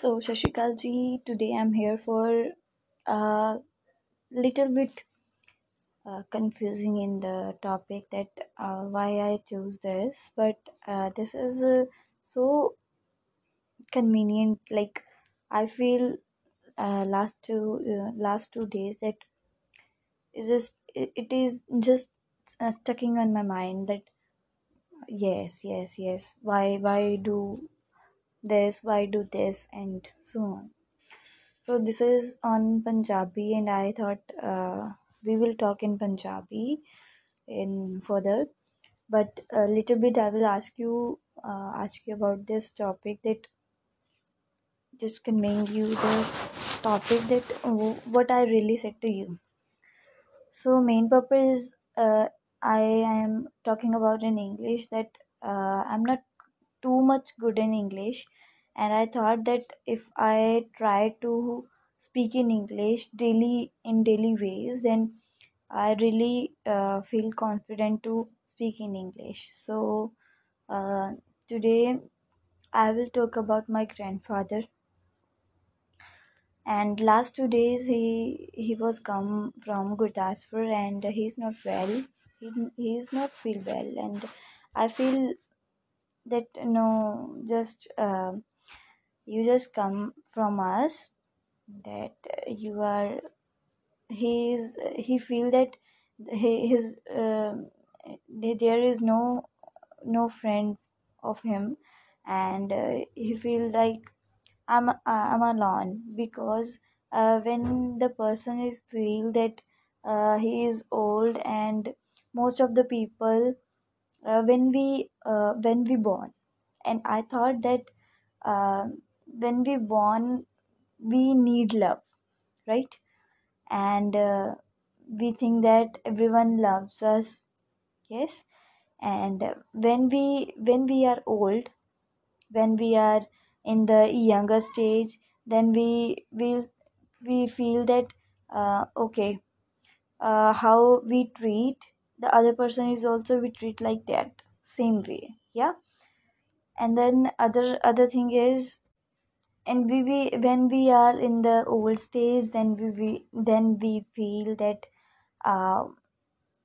So, Shashikal ji, today I'm here for a little bit uh, confusing in the topic that uh, why I choose this, but uh, this is uh, so convenient. Like I feel uh, last two uh, last two days that it just it, it is just stucking on my mind that yes, yes, yes. Why why do this? Why do this? And so on. So this is on Punjabi, and I thought uh, we will talk in Punjabi in further. But a little bit, I will ask you uh, ask you about this topic that just conveying you the topic that what I really said to you. So main purpose uh, I am talking about in English that uh, I'm not too much good in English, and I thought that if I try to speak in English daily in daily ways, then I really uh, feel confident to speak in English. So uh, today I will talk about my grandfather. And last two days he he was come from Gurdaspur and he's not well. He he's not feel well, and I feel that no, just uh, you just come from us that you are he is he feel that he, his uh, there is no no friend of him. And uh, he feel like i'm i'm alone because uh, when the person is feel that uh, he is old and most of the people uh, when we uh, when we born. And i thought that uh, when we born we need love right? And uh, we think that everyone loves us yes? And uh, when we when we are old when we are in the younger stage then we will we feel that uh, okay how we treat the other person is also we treat like that same way yeah? And then other other thing is and we, we when we are in the old stage then we, we then we feel that uh,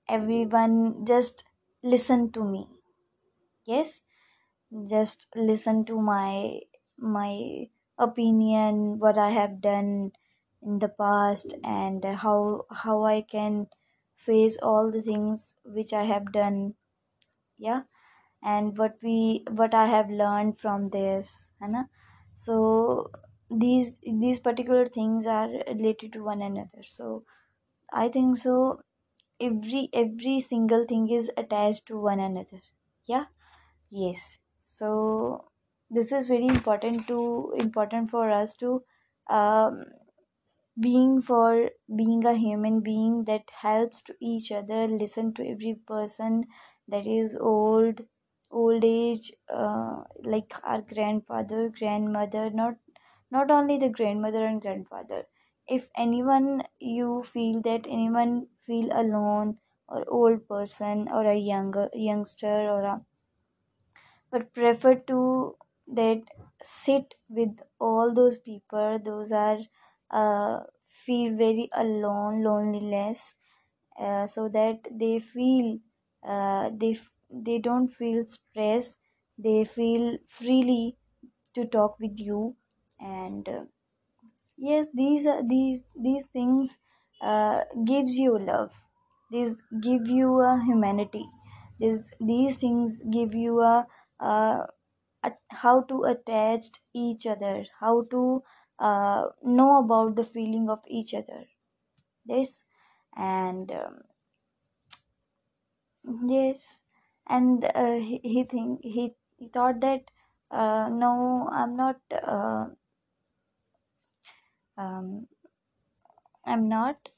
everyone just listen to me yes? Just listen to my my opinion what i have done in the past and how how i can face all the things which i have done yeah and what we what i have learned from this है so these these particular things are related to one another. So i think so every every single thing is attached to one another yeah? Yes. So this is very important to important for us to um, being for being a human being that helps to each other listen to every person that is old old age uh, like our grandfather grandmother not not only the grandmother and grandfather. If anyone you feel that anyone feel alone or old person or a younger youngster or a but prefer to that sit with all those people those are uh, feel very alone loneliness uh, so that they feel uh, they they don't feel stress. They feel freely to talk with you. And uh, yes these are these these things uh, gives you love. These give you a humanity. These these things give you a uh, how to attach each other how to uh, know about the feeling of each other. This and um, yes and uh, he, he think he, he thought that uh, no i'm not uh, um, i'm not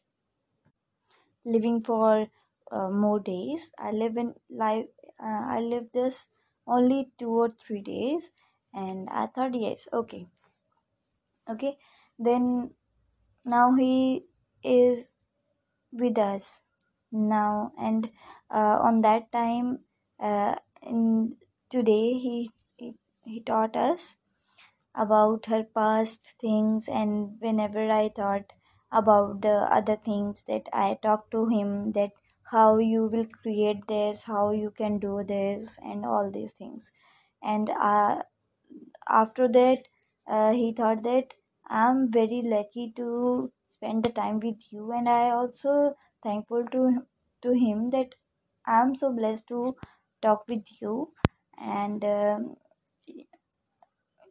living for uh, more days. I live in life uh, i live this only two or three days and i thought yes okay okay? Then now he is with us. Now and uh, on that time uh, in today he, he he taught us about her past things and whenever i thought about the other things that i talked to him that how you will create this how you can do this and all these things. And uh, after that he thought that i'm very lucky to spend the time with you and i also thankful to to him that i'm so blessed to talk with you. And um,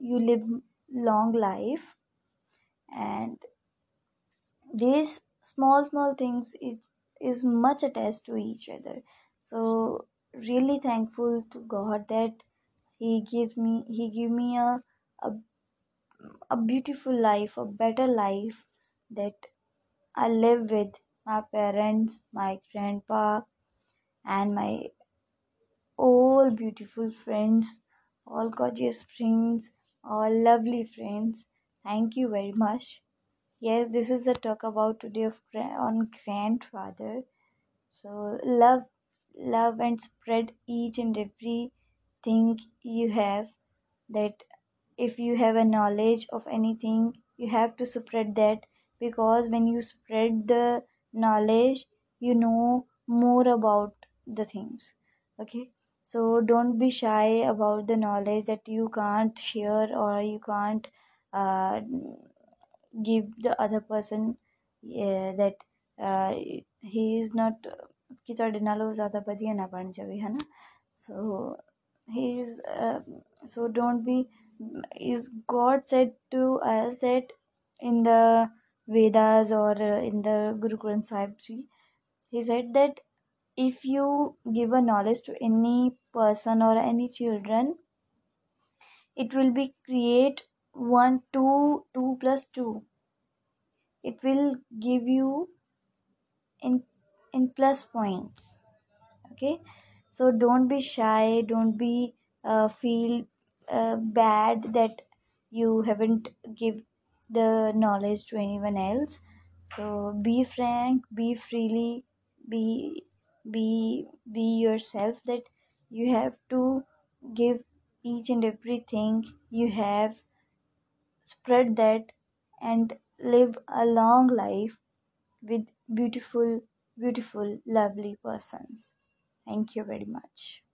you live long life. And these small small things is, is much attached to each other. So really thankful to god that he gives me he give me a, a a beautiful life a better life that i live with my parents my grandpa and my all beautiful friends all gorgeous friends all lovely friends thank you very much Yes, this is the talk about today of on grandfather. So love, love and spread each and every thing you have. That if you have a knowledge of anything, you have to spread that because when you spread the knowledge, you know more about the things. Okay, so don't be shy about the knowledge that you can't share or you can't. Uh, give the other person yeah, that uh, he is not कि चढी नालो ज़्यादा बढ़िया ना बन जावे है ना so he is uh, so don't be is God said to us that in the Vedas or uh, in the Guru Granth Sahib Ji he said that if you give a knowledge to any person or any children it will be create one two two plus two. It will give you in in plus points. Okay? So don't be shy don't be uh, feel uh, bad that you haven't give the knowledge to anyone else so be frank be freely be be be yourself that you have to give each and everything you have spread that and live a long life with beautiful, beautiful, lovely persons. Thank you very much.